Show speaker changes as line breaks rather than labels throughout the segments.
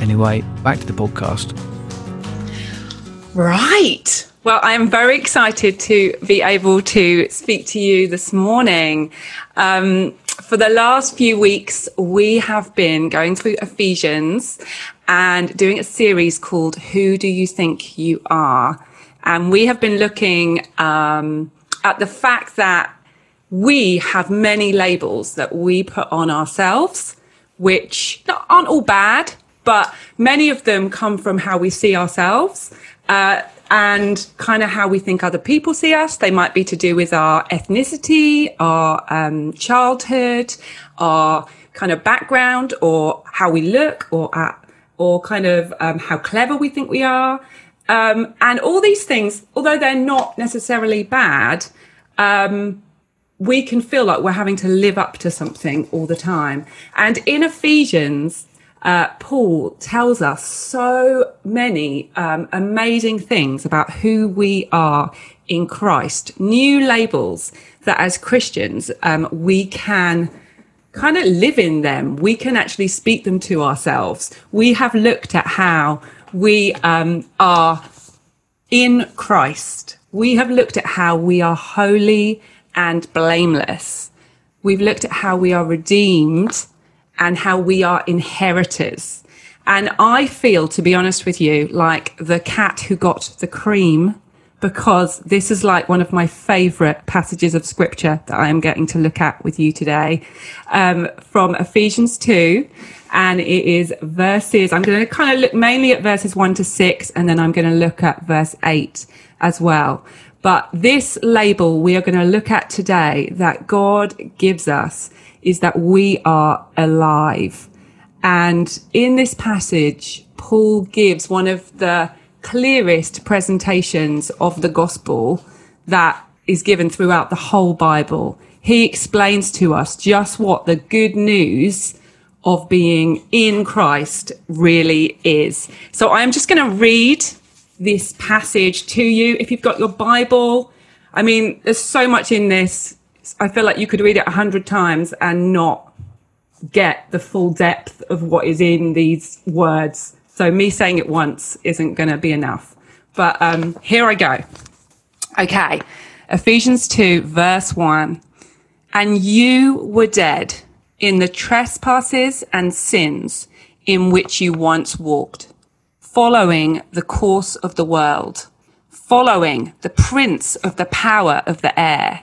Anyway, back to the podcast.
Right. Well, I am very excited to be able to speak to you this morning. Um, for the last few weeks, we have been going through Ephesians and doing a series called Who Do You Think You Are? And we have been looking um, at the fact that we have many labels that we put on ourselves, which aren't all bad, but many of them come from how we see ourselves. Uh, and kind of how we think other people see us. They might be to do with our ethnicity, our um, childhood, our kind of background, or how we look, or at, or kind of um, how clever we think we are. Um, and all these things, although they're not necessarily bad, um, we can feel like we're having to live up to something all the time. And in Ephesians, uh, Paul tells us so many um, amazing things about who we are in Christ, new labels that as Christians um, we can kind of live in them. We can actually speak them to ourselves. We have looked at how we um, are in Christ. We have looked at how we are holy and blameless. We've looked at how we are redeemed and how we are inheritors. And I feel, to be honest with you, like the cat who got the cream because this is like one of my favorite passages of scripture that I am getting to look at with you today um, from Ephesians 2. And it is verses, I'm going to kind of look mainly at verses 1 to 6, and then I'm going to look at verse 8 as well. But this label we are going to look at today that God gives us is that we are alive. And in this passage, Paul gives one of the clearest presentations of the gospel that is given throughout the whole Bible. He explains to us just what the good news of being in Christ really is. So I'm just going to read this passage to you. If you've got your Bible, I mean, there's so much in this. I feel like you could read it a hundred times and not get the full depth of what is in these words. So me saying it once isn't going to be enough. But um, here I go. Okay. Ephesians 2, verse 1. And you were dead in the trespasses and sins in which you once walked, following the course of the world, following the prince of the power of the air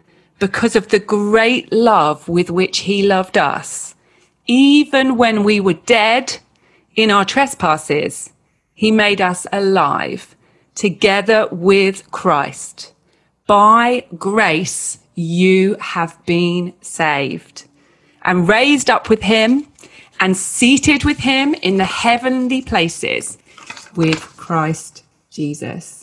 because of the great love with which he loved us. Even when we were dead in our trespasses, he made us alive together with Christ. By grace, you have been saved and raised up with him and seated with him in the heavenly places with Christ Jesus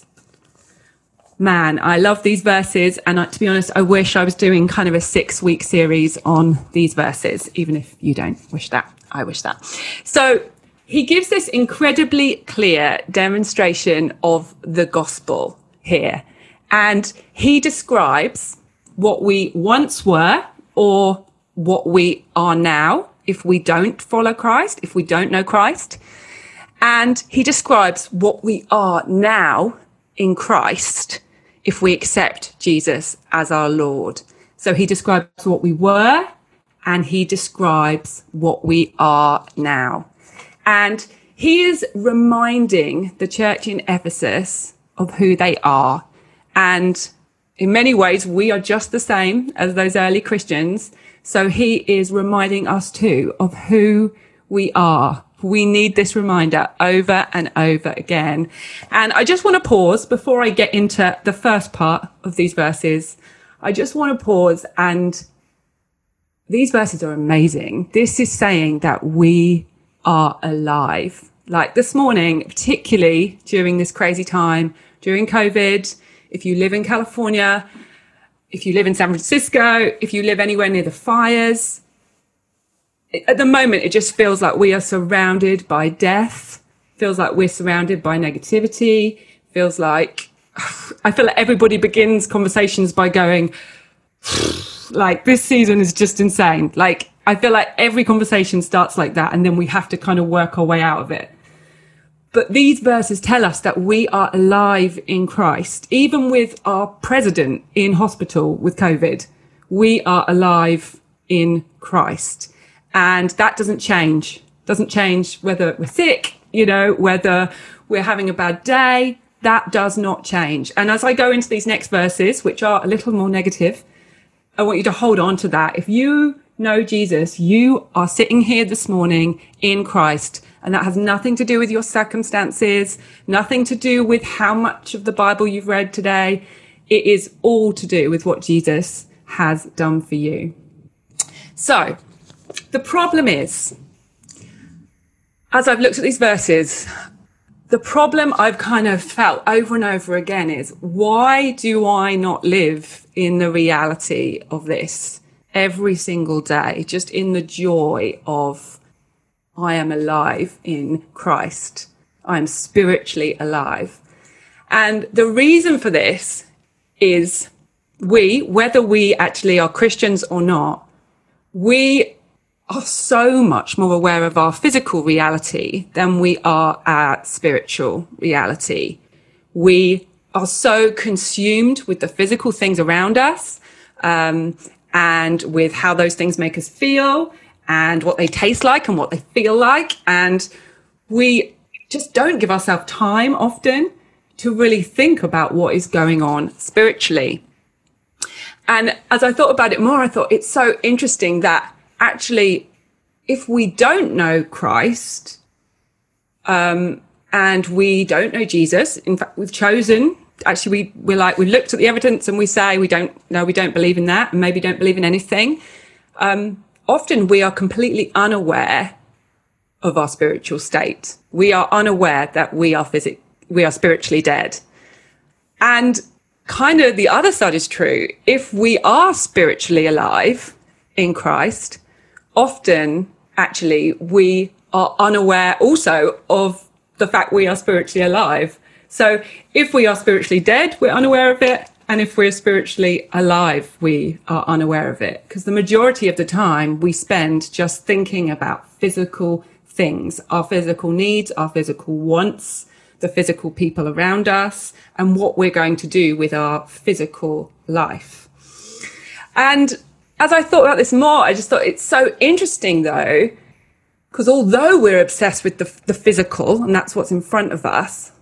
man, I love these verses. And I, to be honest, I wish I was doing kind of a six week series on these verses, even if you don't wish that. I wish that. So he gives this incredibly clear demonstration of the gospel here. And he describes what we once were or what we are now if we don't follow Christ, if we don't know Christ. And he describes what we are now in Christ if we accept Jesus as our Lord. So he describes what we were and he describes what we are now. And he is reminding the church in Ephesus of who they are. And in many ways, we are just the same as those early Christians. So he is reminding us too of who we are. We need this reminder over and over again. And I just want to pause before I get into the first part of these verses. I just want to pause and these verses are amazing. This is saying that we are alive. Like this morning, particularly during this crazy time, during COVID, if you live in California, if you live in San Francisco, if you live anywhere near the fires, at the moment, it just feels like we are surrounded by death, feels like we're surrounded by negativity, feels like I feel like everybody begins conversations by going, like, this season is just insane. Like, I feel like every conversation starts like that, and then we have to kind of work our way out of it. But these verses tell us that we are alive in Christ. Even with our president in hospital with COVID, we are alive in Christ. And that doesn't change. Doesn't change whether we're sick, you know, whether we're having a bad day. That does not change. And as I go into these next verses, which are a little more negative, I want you to hold on to that. If you know Jesus, you are sitting here this morning in Christ. And that has nothing to do with your circumstances, nothing to do with how much of the Bible you've read today. It is all to do with what Jesus has done for you. So the problem is, as I've looked at these verses, the problem I've kind of felt over and over again is why do I not live in the reality of this every single day, just in the joy of I am alive in Christ. I am spiritually alive. And the reason for this is we, whether we actually are Christians or not, we are so much more aware of our physical reality than we are our spiritual reality. We are so consumed with the physical things around us, um, and with how those things make us feel and what they taste like and what they feel like. And we just don't give ourselves time often to really think about what is going on spiritually. And as I thought about it more, I thought it's so interesting that actually, if we don't know Christ, um, and we don't know Jesus, in fact, we've chosen, actually, we, we're like, we looked at the evidence and we say, we don't, no, we don't believe in that, and maybe don't believe in anything. Um, often we are completely unaware of our spiritual state. We are unaware that we are physic, we are spiritually dead. And kind of the other side is true. If we are spiritually alive in Christ, often actually we are unaware also of the fact we are spiritually alive. So if we are spiritually dead, we're unaware of it. And if we're spiritually alive, we are unaware of it. Because the majority of the time we spend just thinking about physical things, our physical needs, our physical wants, the physical people around us, and what we're going to do with our physical life. And as I thought about this more, I just thought it's so interesting though, because although we're obsessed with the, the physical and that's what's in front of us,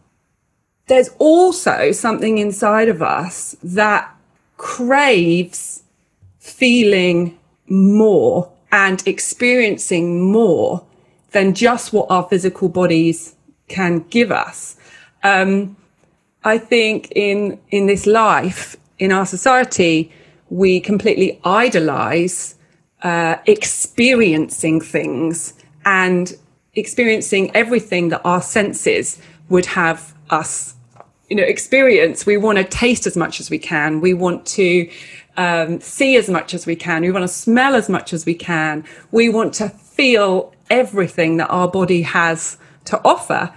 there's also something inside of us that craves feeling more and experiencing more than just what our physical bodies can give us. Um, I think in in this life, in our society, we completely idolize uh, experiencing things and experiencing everything that our senses would have us you know experience. We want to taste as much as we can. We want to um, see as much as we can. We want to smell as much as we can. We want to feel everything that our body has to offer.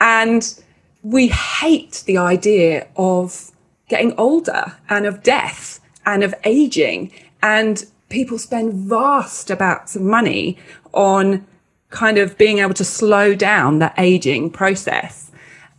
And we hate the idea of getting older and of death and of aging. And people spend vast amounts of money on kind of being able to slow down that aging process.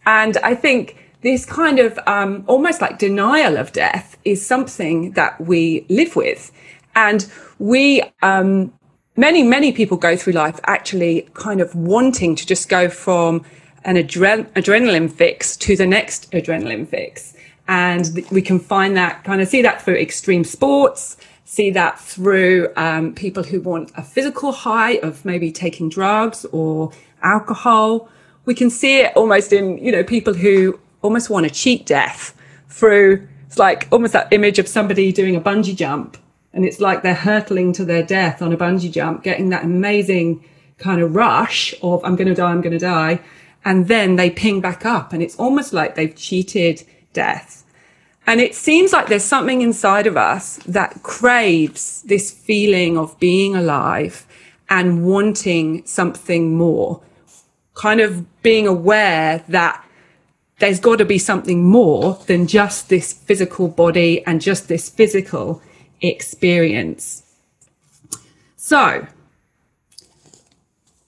And I think this kind of um, almost like denial of death is something that we live with. And we, um, many, many people go through life actually kind of wanting to just go from an adre- adrenaline fix to the next adrenaline fix. And we can find that kind of see that through extreme sports, see that through um, people who want a physical high of maybe taking drugs or alcohol. We can see it almost in, you know, people who almost want to cheat death through, it's like almost that image of somebody doing a bungee jump. And it's like they're hurtling to their death on a bungee jump, getting that amazing kind of rush of, I'm going to die, I'm going to die. And then they ping back up and it's almost like they've cheated death. And it seems like there's something inside of us that craves this feeling of being alive and wanting something more. Kind of being aware that there's got to be something more than just this physical body and just this physical experience. So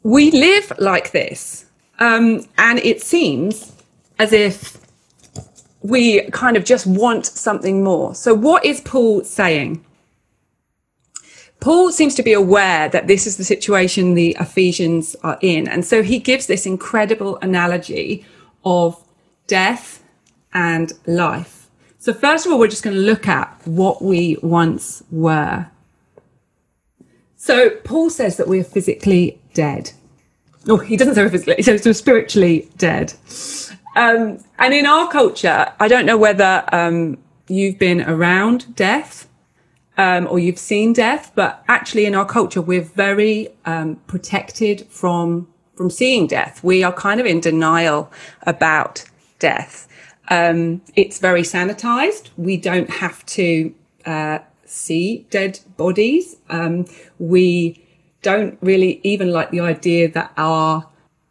we live like this. Um, and it seems as if we kind of just want something more. So, what is Paul saying? Paul seems to be aware that this is the situation the Ephesians are in. And so he gives this incredible analogy of death and life. So, first of all, we're just going to look at what we once were. So, Paul says that we are physically dead. Oh, he doesn't say physically, he says we're spiritually dead. Um, and in our culture, I don't know whether um, you've been around death um, or you've seen death, but actually in our culture, we're very um, protected from from seeing death. We are kind of in denial about death. Um, it's very sanitized. We don't have to uh, see dead bodies. Um, we don't really even like the idea that our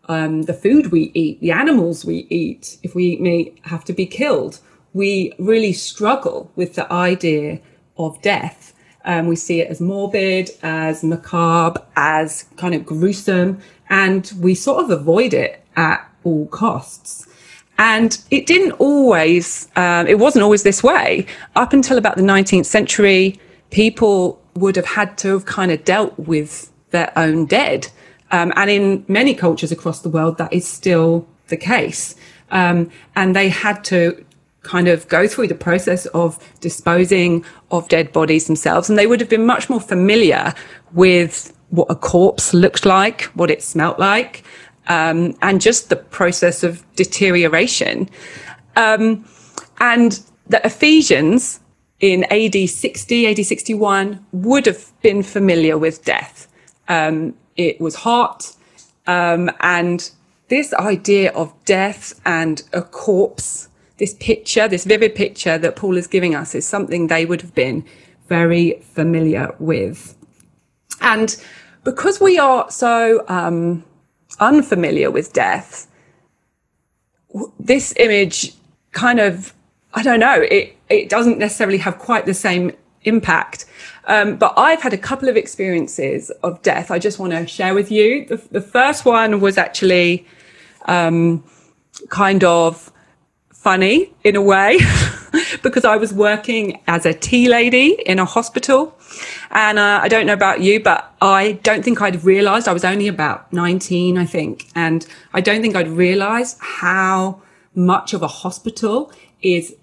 um, the food we eat, the animals we eat, if we meat, have to be killed. We really struggle with the idea of death. Um, we see it as morbid, as macabre, as kind of gruesome, and we sort of avoid it at all costs. And it didn't always, um, it wasn't always this way. Up until about the 19th century, people would have had to have kind of dealt with their own dead. Um, and in many cultures across the world, that is still the case. Um, and they had to kind of go through the process of disposing of dead bodies themselves. And they would have been much more familiar with what a corpse looked like, what it smelt like, um, and just the process of deterioration. Um, and the Ephesians in AD 60, AD 61 would have been familiar with death. Um, it was hot. Um, and this idea of death and a corpse, this picture, this vivid picture that Paul is giving us is something they would have been very familiar with. And because we are so um, unfamiliar with death, this image kind of, I don't know, it, it doesn't necessarily have quite the same impact. Um, but I've had a couple of experiences of death I just want to share with you. The, the first one was actually um, kind of funny in a way because I was working as a tea lady in a hospital. And uh, I don't know about you, but I don't think I'd realized I was only about 19, I think. And I don't think I'd realized how much of a hospital is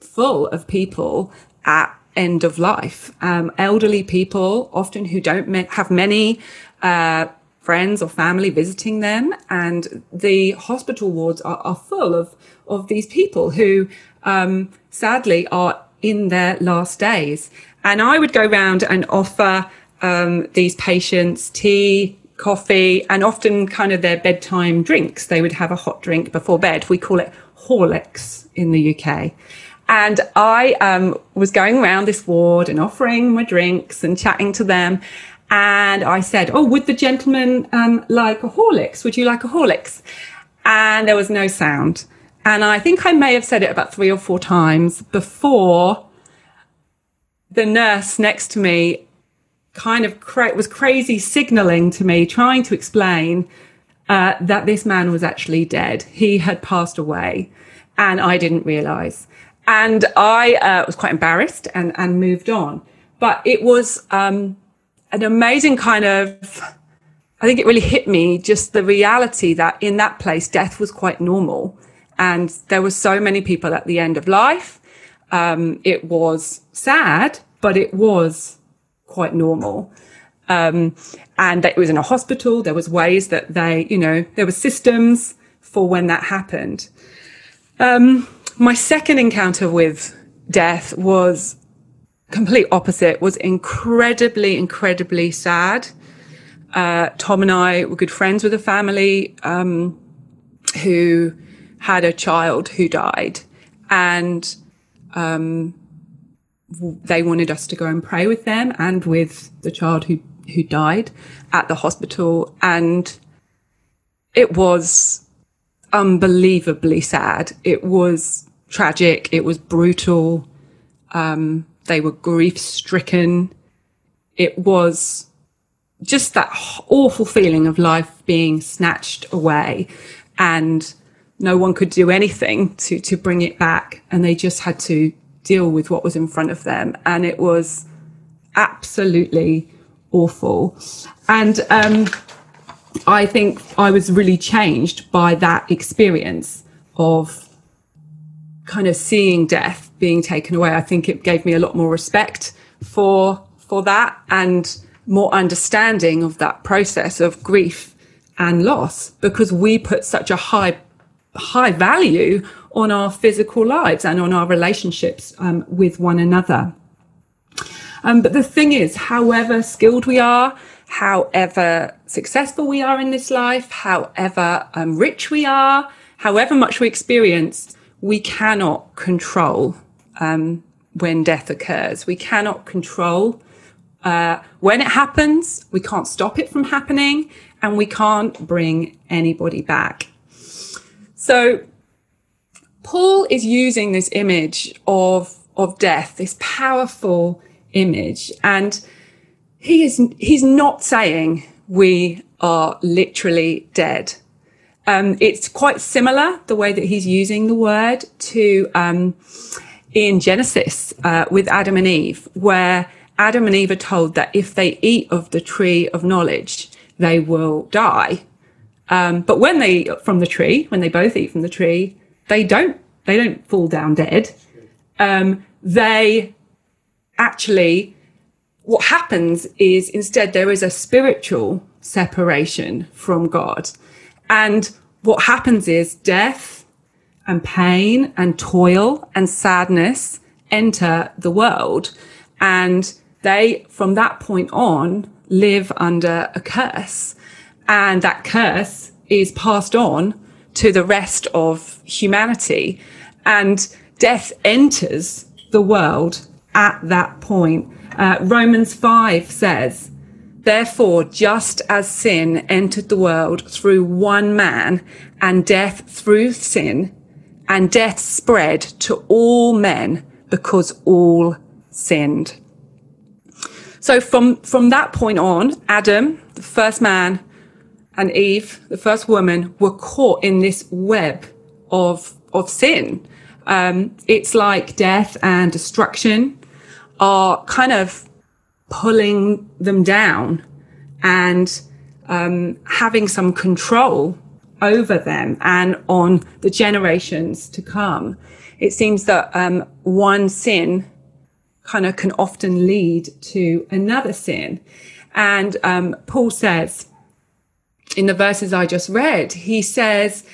full of people at end of life. Um, elderly people, often who don't have many uh, friends or family visiting them, and the hospital wards are, are full of of these people who, um, sadly, are in their last days. And I would go round and offer um, these patients tea, coffee, and often kind of their bedtime drinks. They would have a hot drink before bed. We call it Horlicks in the UK. And I um, was going around this ward and offering my drinks and chatting to them. And I said, Oh, would the gentleman um, like a Horlicks? Would you like a Horlicks? And there was no sound. And I think I may have said it about three or four times before the nurse next to me kind of cra- was crazy signaling to me, trying to explain uh, that this man was actually dead. He had passed away and I didn't realize. And I uh, was quite embarrassed and, and moved on. But it was um, an amazing kind of, I think it really hit me just the reality that in that place, death was quite normal. And there were so many people at the end of life. Um, it was sad, but it was quite normal. Um, and it was in a hospital. There was ways that they, you know, there were systems for when that happened. Um, my second encounter with death was complete opposite, was incredibly, incredibly sad. Uh, Tom and I were good friends with a family um, who had a child who died, and um, they wanted us to go and pray with them and with the child who who died at the hospital, and it was unbelievably sad. It was tragic. It was brutal. Um, they were grief stricken. It was just that awful feeling of life being snatched away and no one could do anything to, to bring it back. And they just had to deal with what was in front of them. And it was absolutely awful. And, um, I think I was really changed by that experience of kind of seeing death being taken away. I think it gave me a lot more respect for for that and more understanding of that process of grief and loss because we put such a high high value on our physical lives and on our relationships um, with one another. Um, but the thing is, however skilled we are, however successful we are in this life, however um, rich we are, however much we experience, we cannot control um, when death occurs. We cannot control uh, when it happens. We can't stop it from happening, and we can't bring anybody back. So, Paul is using this image of of death, this powerful image, and he is he's not saying we are literally dead. Um, it's quite similar the way that he's using the word to um, in Genesis uh, with Adam and Eve, where Adam and Eve are told that if they eat of the tree of knowledge, they will die. Um, but when they eat from the tree, when they both eat from the tree, they don't they don't fall down dead. Um, they actually what happens is instead there is a spiritual separation from God. And what happens is death and pain and toil and sadness enter the world. And they, from that point on, live under a curse. And that curse is passed on to the rest of humanity. And death enters the world at that point. Uh, Romans 5 says, Therefore, just as sin entered the world through one man and death through sin, and death spread to all men because all sinned. So from, from that point on, Adam, the first man, and Eve, the first woman, were caught in this web of, of sin. Um, it's like death and destruction are kind of pulling them down and um, having some control over them and on the generations to come. It seems that um, one sin kind of can often lead to another sin. And um, Paul says in the verses I just read, he says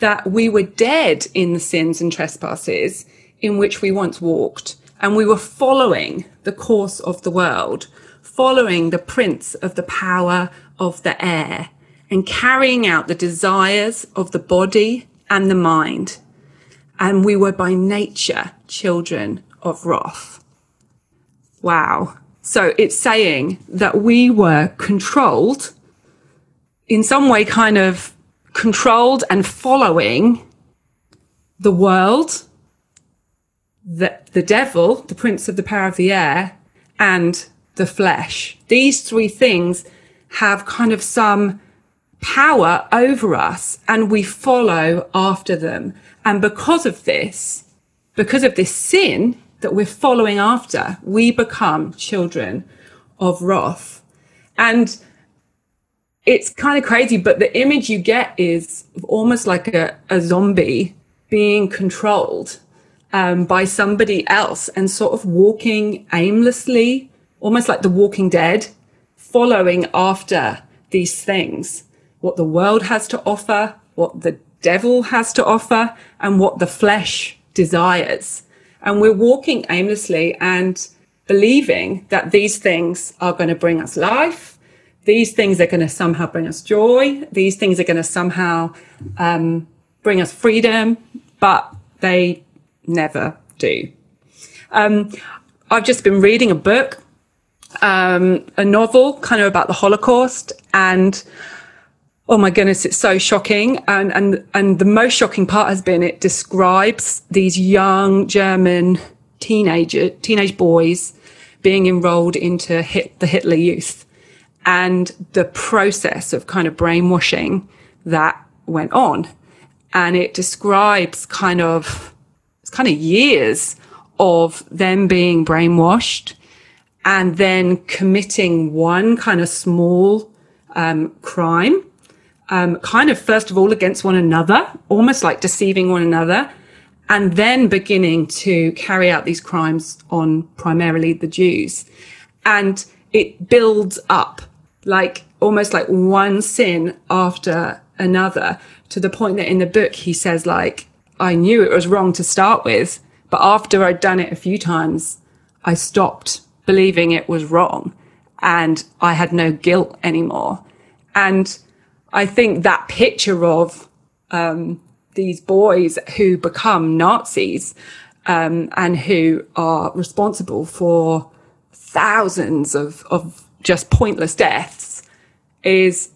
that we were dead in the sins and trespasses in which we once walked and we were following the course of the world, following the prince of the power of the air and carrying out the desires of the body and the mind. And we were by nature children of wrath. Wow. So it's saying that we were controlled in some way, kind of controlled and following the world the, the devil, the prince of the power of the air, and the flesh. These three things have kind of some power over us and we follow after them. And because of this, because of this sin that we're following after, we become children of wrath. And it's kind of crazy, but the image you get is almost like a, a zombie being controlled um, by somebody else and sort of walking aimlessly, almost like the walking dead, following after these things, what the world has to offer, what the devil has to offer, and what the flesh desires. And we're walking aimlessly and believing that these things are going to bring us life. These things are going to somehow bring us joy. These things are going to somehow um, bring us freedom, but they never do. Um, I've just been reading a book, um, a novel kind of about the Holocaust and oh my goodness, it's so shocking. And, and, and the most shocking part has been it describes these young German teenager, teenage boys being enrolled into hit, the Hitler Youth and the process of kind of brainwashing that went on. And it describes kind of it's kind of years of them being brainwashed and then committing one kind of small um, crime, um, kind of first of all against one another, almost like deceiving one another, and then beginning to carry out these crimes on primarily the Jews. And it builds up like almost like one sin after another to the point that in the book he says like I knew it was wrong to start with, but after I'd done it a few times, I stopped believing it was wrong and I had no guilt anymore. And I think that picture of um, these boys who become Nazis um, and who are responsible for thousands of, of just pointless deaths is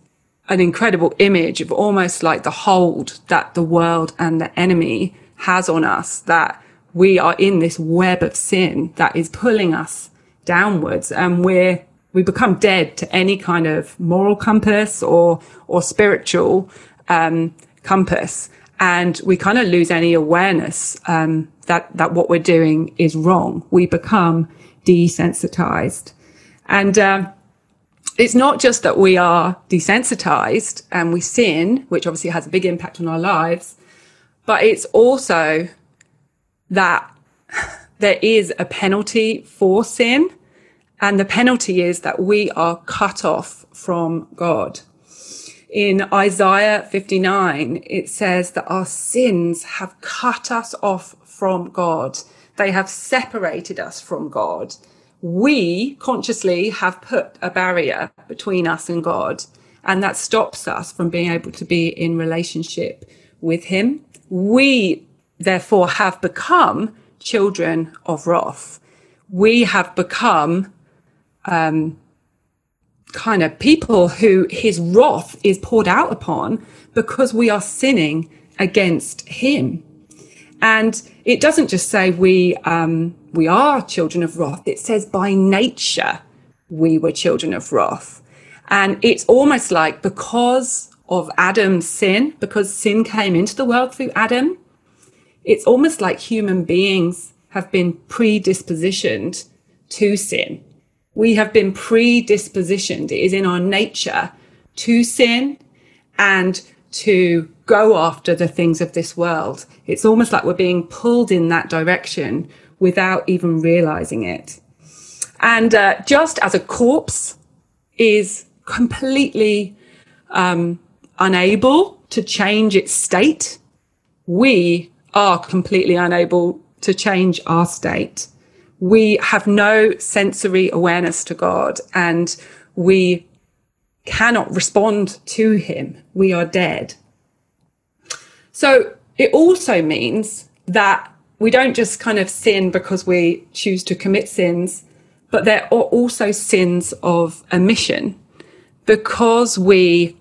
an incredible image of almost like the hold that the world and the enemy has on us, that we are in this web of sin that is pulling us downwards. And we're we become dead to any kind of moral compass or or spiritual um, compass. And we kind of lose any awareness um, that that what we're doing is wrong. We become desensitized. And um, it's not just that we are desensitized and we sin, which obviously has a big impact on our lives, but it's also that there is a penalty for sin. And the penalty is that we are cut off from God. In Isaiah 59, it says that our sins have cut us off from God. They have separated us from God we consciously have put a barrier between us and God, and that stops us from being able to be in relationship with Him. We therefore have become children of wrath. We have become um, kind of people who His wrath is poured out upon because we are sinning against Him. And it doesn't just say we um, we are children of wrath. It says by nature we were children of wrath. And it's almost like because of Adam's sin, because sin came into the world through Adam, it's almost like human beings have been predispositioned to sin. We have been predispositioned. It is in our nature to sin and to go after the things of this world. It's almost like we're being pulled in that direction without even realizing it. And uh, just as a corpse is completely um, unable to change its state, we are completely unable to change our state. We have no sensory awareness to God and we cannot respond to him. We are dead. So it also means that we don't just kind of sin because we choose to commit sins, but there are also sins of omission. Because we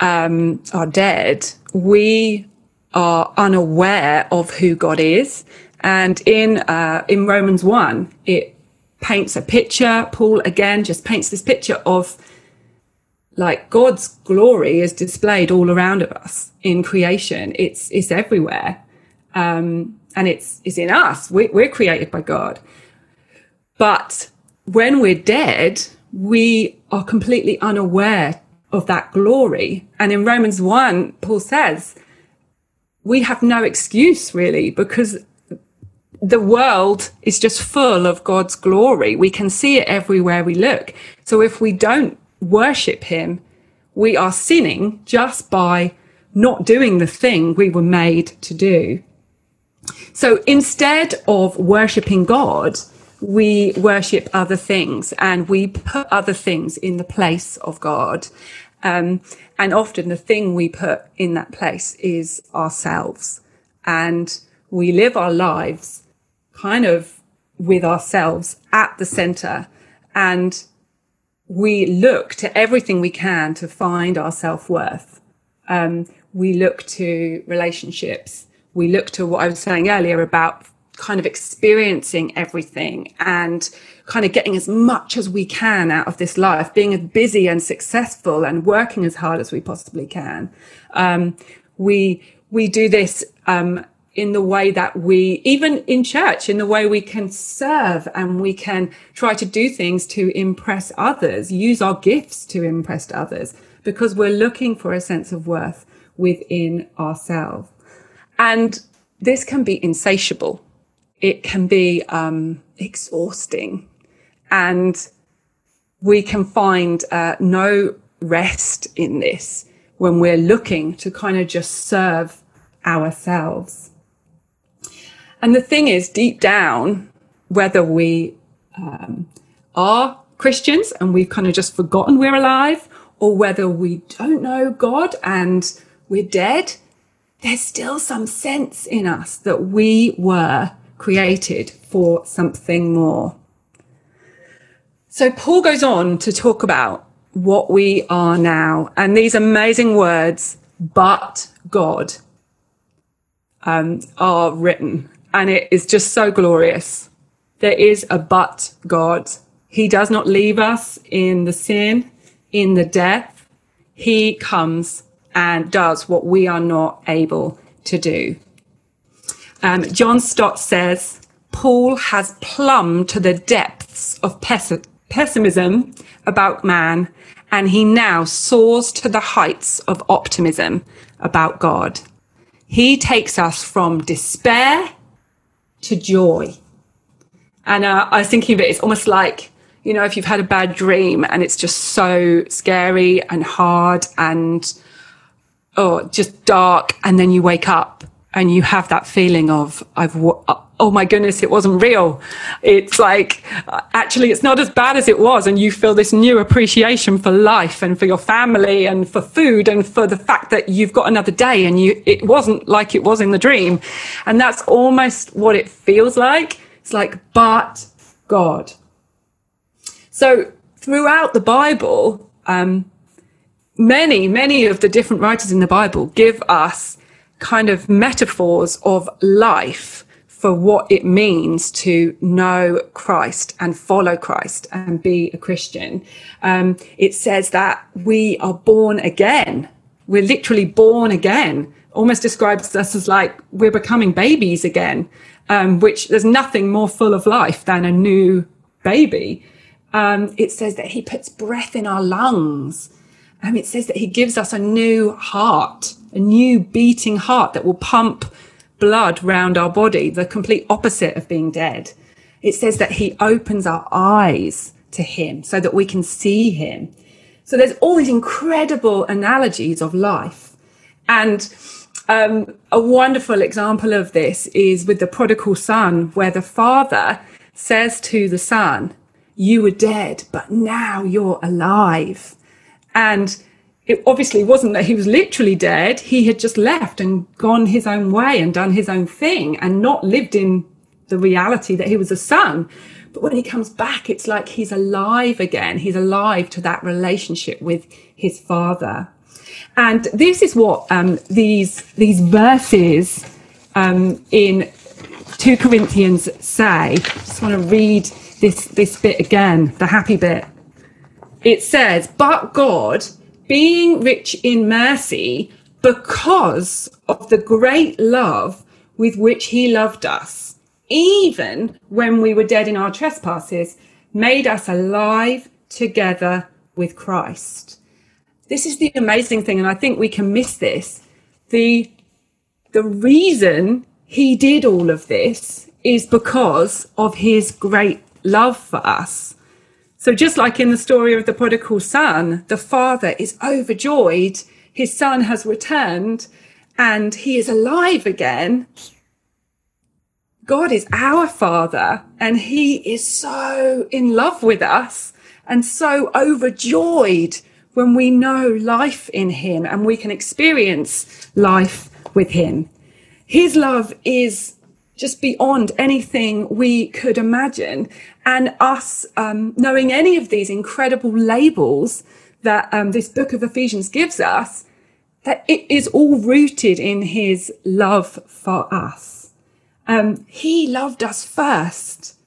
um, are dead, we are unaware of who God is. And in uh, in Romans one, it paints a picture. Paul again just paints this picture of like God's glory is displayed all around of us in creation. It's it's everywhere um, and it's it's in us. We, we're created by God, but when we're dead, we are completely unaware of that glory. And in Romans 1, Paul says, we have no excuse really because the world is just full of God's glory. We can see it everywhere we look. So if we don't worship him, we are sinning just by not doing the thing we were made to do. So instead of worshipping God, we worship other things and we put other things in the place of God. Um, and often the thing we put in that place is ourselves. And we live our lives kind of with ourselves at the center. And we look to everything we can to find our self worth. Um, we look to relationships. We look to what I was saying earlier about kind of experiencing everything and kind of getting as much as we can out of this life, being as busy and successful and working as hard as we possibly can. Um, we we do this um, in the way that we, even in church, in the way we can serve and we can try to do things to impress others, use our gifts to impress others, because we're looking for a sense of worth within ourselves. And this can be insatiable. It can be um, exhausting and we can find uh, no rest in this when we're looking to kind of just serve ourselves. And the thing is, deep down, whether we um, are Christians and we've kind of just forgotten we're alive, or whether we don't know God and we're dead, there's still some sense in us that we were created for something more. So Paul goes on to talk about what we are now and these amazing words, but God, um, are written and it is just so glorious. There is a but God. He does not leave us in the sin, in the death. He comes and does what we are not able to do. Um, John Stott says, Paul has plumbed to the depths of pessimity pessimism about man, and he now soars to the heights of optimism about God. He takes us from despair to joy. And uh, I was thinking of it, it's almost like, you know, if you've had a bad dream and it's just so scary and hard and, oh, just dark, and then you wake up and you have that feeling of, I've, oh my goodness, it wasn't real. It's like, actually, it's not as bad as it was. And you feel this new appreciation for life and for your family and for food and for the fact that you've got another day and you, it wasn't like it was in the dream. And that's almost what it feels like. It's like, but God. So throughout the Bible, um, many, many of the different writers in the Bible give us kind of metaphors of life for what it means to know Christ and follow Christ and be a Christian. Um, it says that we are born again. We're literally born again. Almost describes us as like we're becoming babies again, um, which there's nothing more full of life than a new baby. Um, it says that he puts breath in our lungs. Um, it says that he gives us a new heart, a new beating heart that will pump blood round our body, the complete opposite of being dead. It says that he opens our eyes to him so that we can see him. So there's all these incredible analogies of life. And um, a wonderful example of this is with the prodigal son, where the father says to the son, You were dead, but now you're alive. And it obviously wasn't that he was literally dead. He had just left and gone his own way and done his own thing and not lived in the reality that he was a son. But when he comes back, it's like he's alive again. He's alive to that relationship with his father. And this is what um, these these verses um, in 2 Corinthians say. I just want to read this this bit again, the happy bit. It says, "But God." Being rich in mercy because of the great love with which he loved us, even when we were dead in our trespasses, made us alive together with Christ. This is the amazing thing, and I think we can miss this. The, the reason he did all of this is because of his great love for us. So just like in the story of the prodigal son, the father is overjoyed. His son has returned and he is alive again. God is our father and he is so in love with us and so overjoyed when we know life in him and we can experience life with him. His love is just beyond anything we could imagine. And us um, knowing any of these incredible labels that um, this book of Ephesians gives us, that it is all rooted in his love for us. Um, he loved us first.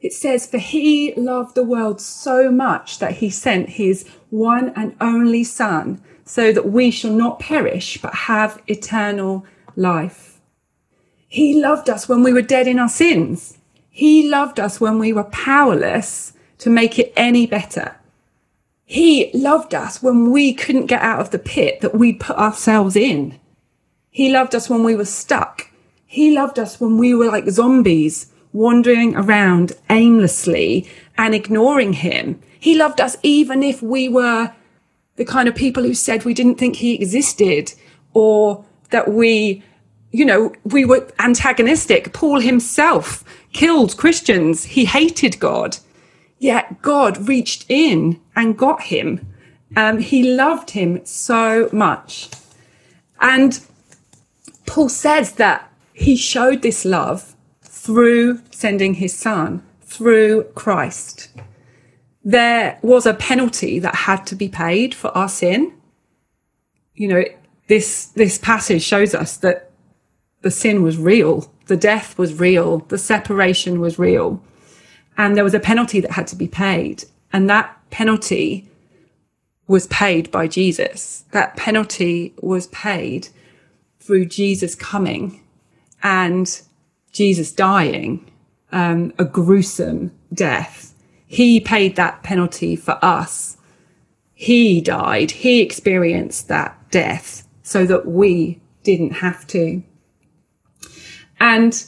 It says, for he loved the world so much that he sent his one and only son so that we shall not perish, but have eternal life. He loved us when we were dead in our sins. He loved us when we were powerless to make it any better. He loved us when we couldn't get out of the pit that we put ourselves in. He loved us when we were stuck. He loved us when we were like zombies wandering around aimlessly and ignoring him. He loved us even if we were the kind of people who said we didn't think he existed or that we, you know, we were antagonistic. Paul himself killed Christians. He hated God. Yet God reached in and got him. Um, he loved him so much. And Paul says that he showed this love through sending his son, through Christ. There was a penalty that had to be paid for our sin. You know, this, this passage shows us that the sin was real. The death was real. The separation was real and there was a penalty that had to be paid. And that penalty was paid by Jesus. That penalty was paid through Jesus coming and Jesus dying, um, a gruesome death. He paid that penalty for us. He died. He experienced that death so that we didn't have to. And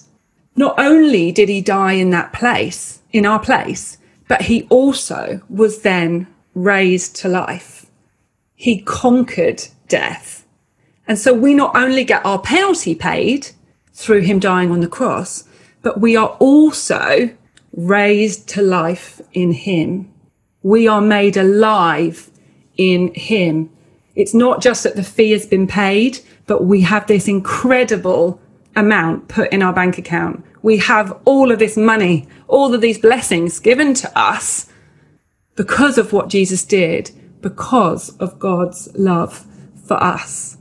not only did he die in that place, in our place, but he also was then raised to life. He conquered death. And so we not only get our penalty paid through him dying on the cross, but we are also raised to life in him. We are made alive in him. It's not just that the fee has been paid, but we have this incredible amount put in our bank account. We have all of this money, all of these blessings given to us because of what Jesus did, because of God's love for us.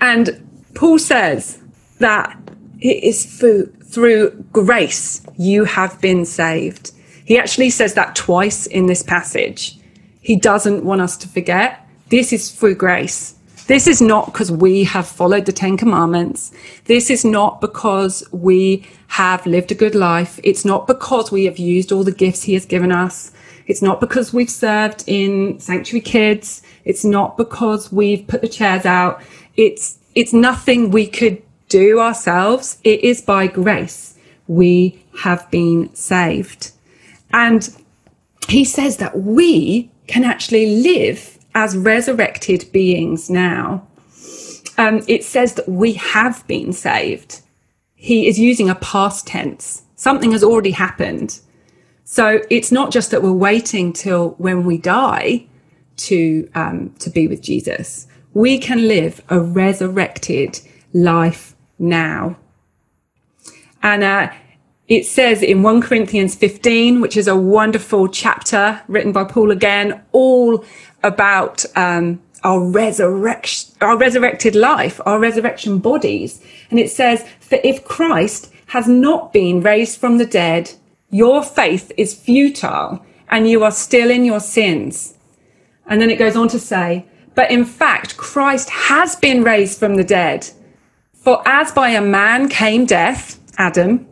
And Paul says that it is through, through grace you have been saved. He actually says that twice in this passage. He doesn't want us to forget this is through grace. This is not because we have followed the Ten Commandments. This is not because we have lived a good life. It's not because we have used all the gifts he has given us. It's not because we've served in sanctuary kids. It's not because we've put the chairs out. It's, it's nothing we could do ourselves. It is by grace we have been saved. And he says that we can actually live as resurrected beings now, um, it says that we have been saved. He is using a past tense. Something has already happened. So it's not just that we're waiting till when we die to um, to be with Jesus. We can live a resurrected life now. And uh, it says in 1 Corinthians 15, which is a wonderful chapter written by Paul again, all about um, our resurrection, our resurrected life, our resurrection bodies. And it says, for if Christ has not been raised from the dead, your faith is futile and you are still in your sins. And then it goes on to say, but in fact, Christ has been raised from the dead. For as by a man came death, Adam,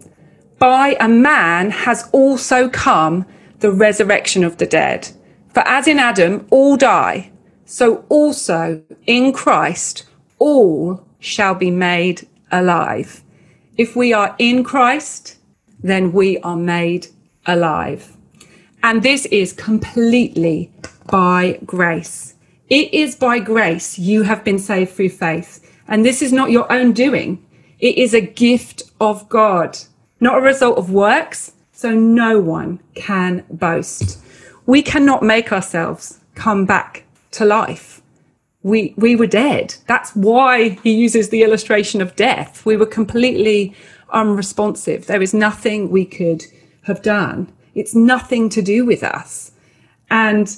by a man has also come the resurrection of the dead. For as in Adam all die, so also in Christ all shall be made alive. If we are in Christ, then we are made alive. And this is completely by grace. It is by grace you have been saved through faith. And this is not your own doing. It is a gift of God, not a result of works. So no one can boast. We cannot make ourselves come back to life. We, we were dead. That's why he uses the illustration of death. We were completely unresponsive. There is nothing we could have done. It's nothing to do with us. And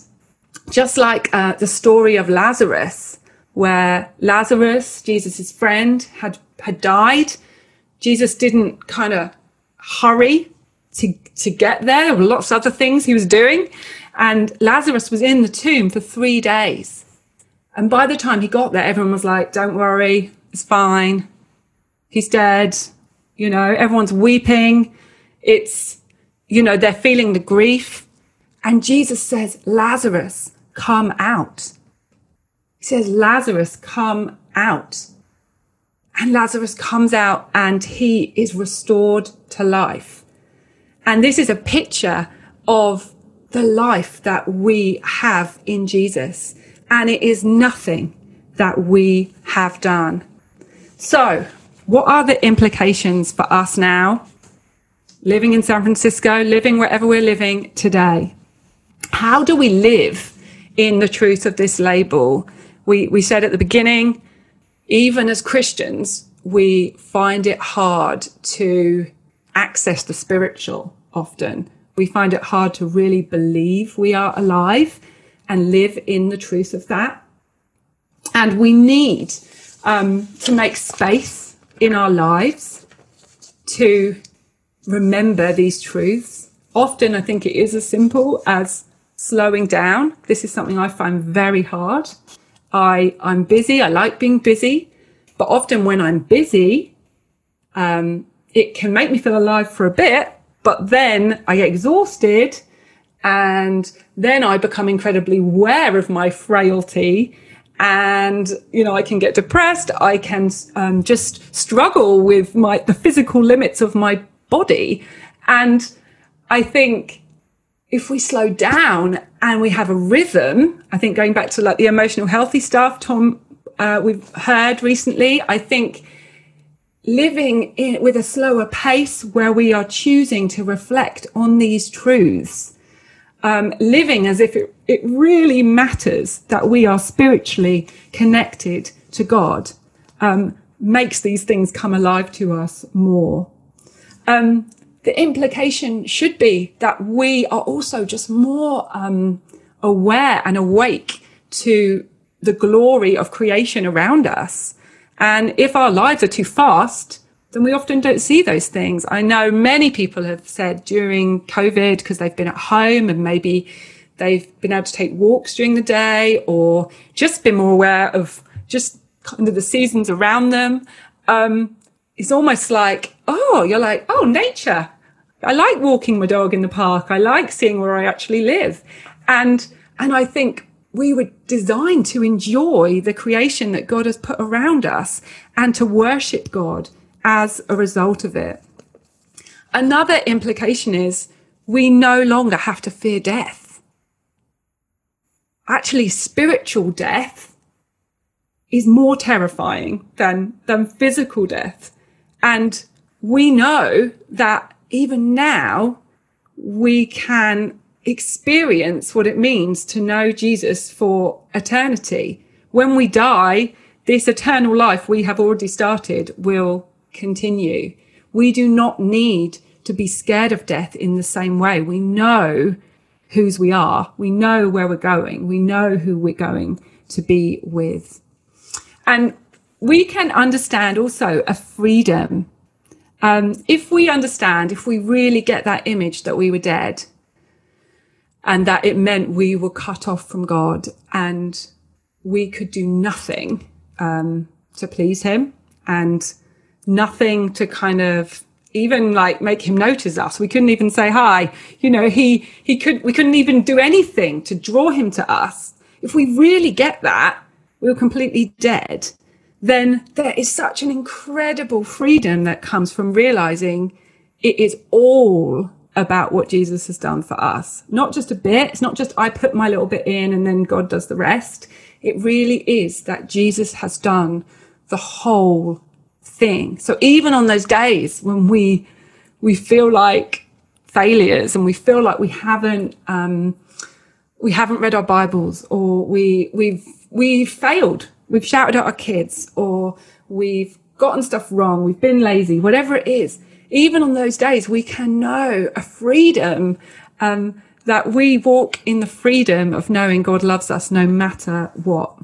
just like uh, the story of Lazarus, where Lazarus, Jesus' friend, had, had died, Jesus didn't kind of hurry to, to get there. There were lots of other things he was doing. And Lazarus was in the tomb for three days. And by the time he got there, everyone was like, don't worry, it's fine. He's dead. You know, everyone's weeping. It's, you know, they're feeling the grief. And Jesus says, Lazarus, come out. He says, Lazarus, come out. And Lazarus comes out and he is restored to life. And this is a picture of the life that we have in Jesus. And it is nothing that we have done. So what are the implications for us now, living in San Francisco, living wherever we're living today? How do we live in the truth of this label? We, we said at the beginning, even as Christians, we find it hard to access the spiritual often. We find it hard to really believe we are alive and live in the truth of that. And we need um, to make space in our lives to remember these truths. Often, I think it is as simple as slowing down. This is something I find very hard. I, I'm busy. I like being busy, but often when I'm busy, um, it can make me feel alive for a bit, but then I get exhausted and then I become incredibly aware of my frailty and you know I can get depressed. I can um, just struggle with my the physical limits of my body, and I think if we slow down and we have a rhythm, I think going back to like the emotional healthy stuff, Tom, uh, we've heard recently. I think living in, with a slower pace where we are choosing to reflect on these truths um, living as if it, it really matters that we are spiritually connected to God um, makes these things come alive to us more. Um, the implication should be that we are also just more um, aware and awake to the glory of creation around us. And if our lives are too fast, then we often don't see those things. I know many people have said during COVID, because they've been at home and maybe they've been able to take walks during the day or just been more aware of just kind of the seasons around them. Um, it's almost like, oh, you're like, oh, nature. I like walking my dog in the park. I like seeing where I actually live. And, and I think we were designed to enjoy the creation that God has put around us and to worship God as a result of it. Another implication is we no longer have to fear death. Actually, spiritual death is more terrifying than, than physical death. And we know that even now we can experience what it means to know Jesus for eternity. When we die, this eternal life we have already started will continue. We do not need to be scared of death in the same way. We know whose we are. We know where we're going. We know who we're going to be with. And we can understand also a freedom. Um, if we understand, if we really get that image that we were dead and that it meant we were cut off from God and we could do nothing um, to please Him and nothing to kind of even like make him notice us. We couldn't even say hi. You know, he, he could, we couldn't even do anything to draw him to us. If we really get that, we were completely dead. Then there is such an incredible freedom that comes from realizing it is all about what Jesus has done for us. Not just a bit. It's not just I put my little bit in and then God does the rest. It really is that Jesus has done the whole thing. So even on those days when we we feel like failures and we feel like we haven't um, we haven't read our Bibles or we we've we've failed, we've shouted at our kids or we've gotten stuff wrong, we've been lazy, whatever it is. Even on those days, we can know a freedom um, that we walk in the freedom of knowing God loves us no matter what.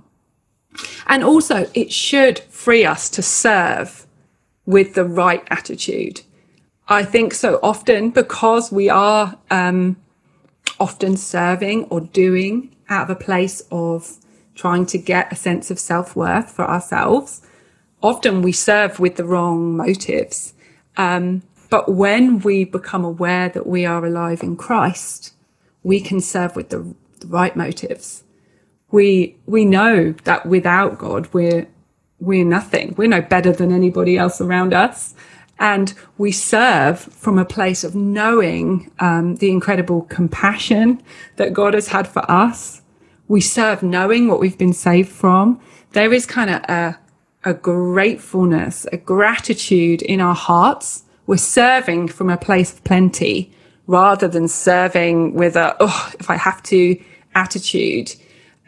And also, it should free us to serve with the right attitude. I think so often because we are um, often serving or doing out of a place of trying to get a sense of self worth for ourselves. Often we serve with the wrong motives. Um, but when we become aware that we are alive in Christ, we can serve with the, the right motives we we know that without God we're we're nothing. We're no better than anybody else around us. And we serve from a place of knowing um, the incredible compassion that God has had for us. We serve knowing what we've been saved from. There is kind of a, a gratefulness, a gratitude in our hearts. We're serving from a place of plenty rather than serving with a, oh, if I have to attitude.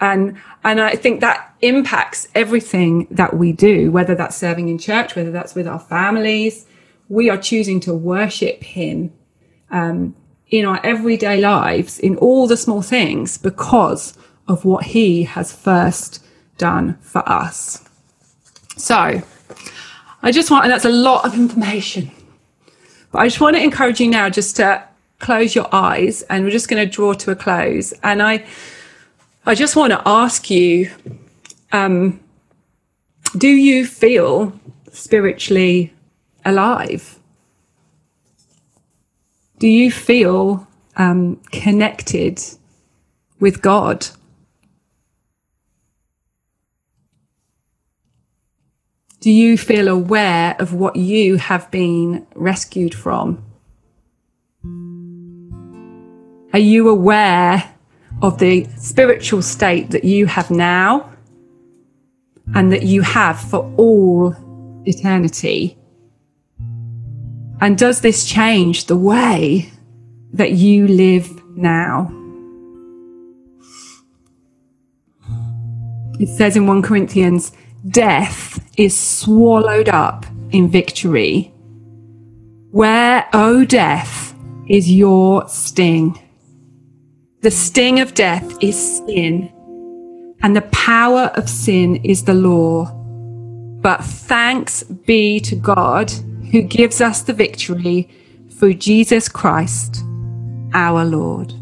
And, and I think that impacts everything that we do, whether that's serving in church, whether that's with our families. We are choosing to worship him, um, in our everyday lives, in all the small things because of what he has first done for us. So I just want, and that's a lot of information, but I just want to encourage you now just to close your eyes and we're just going to draw to a close. And I, I just want to ask you um, do you feel spiritually alive? Do you feel um, connected with God? Do you feel aware of what you have been rescued from? Are you aware of the spiritual state that you have now and that you have for all eternity? And does this change the way that you live now? It says in 1 Corinthians, death is swallowed up in victory. Where, O oh death, is your sting? The sting of death is sin, and the power of sin is the law. But thanks be to God who gives us the victory through Jesus Christ, our Lord.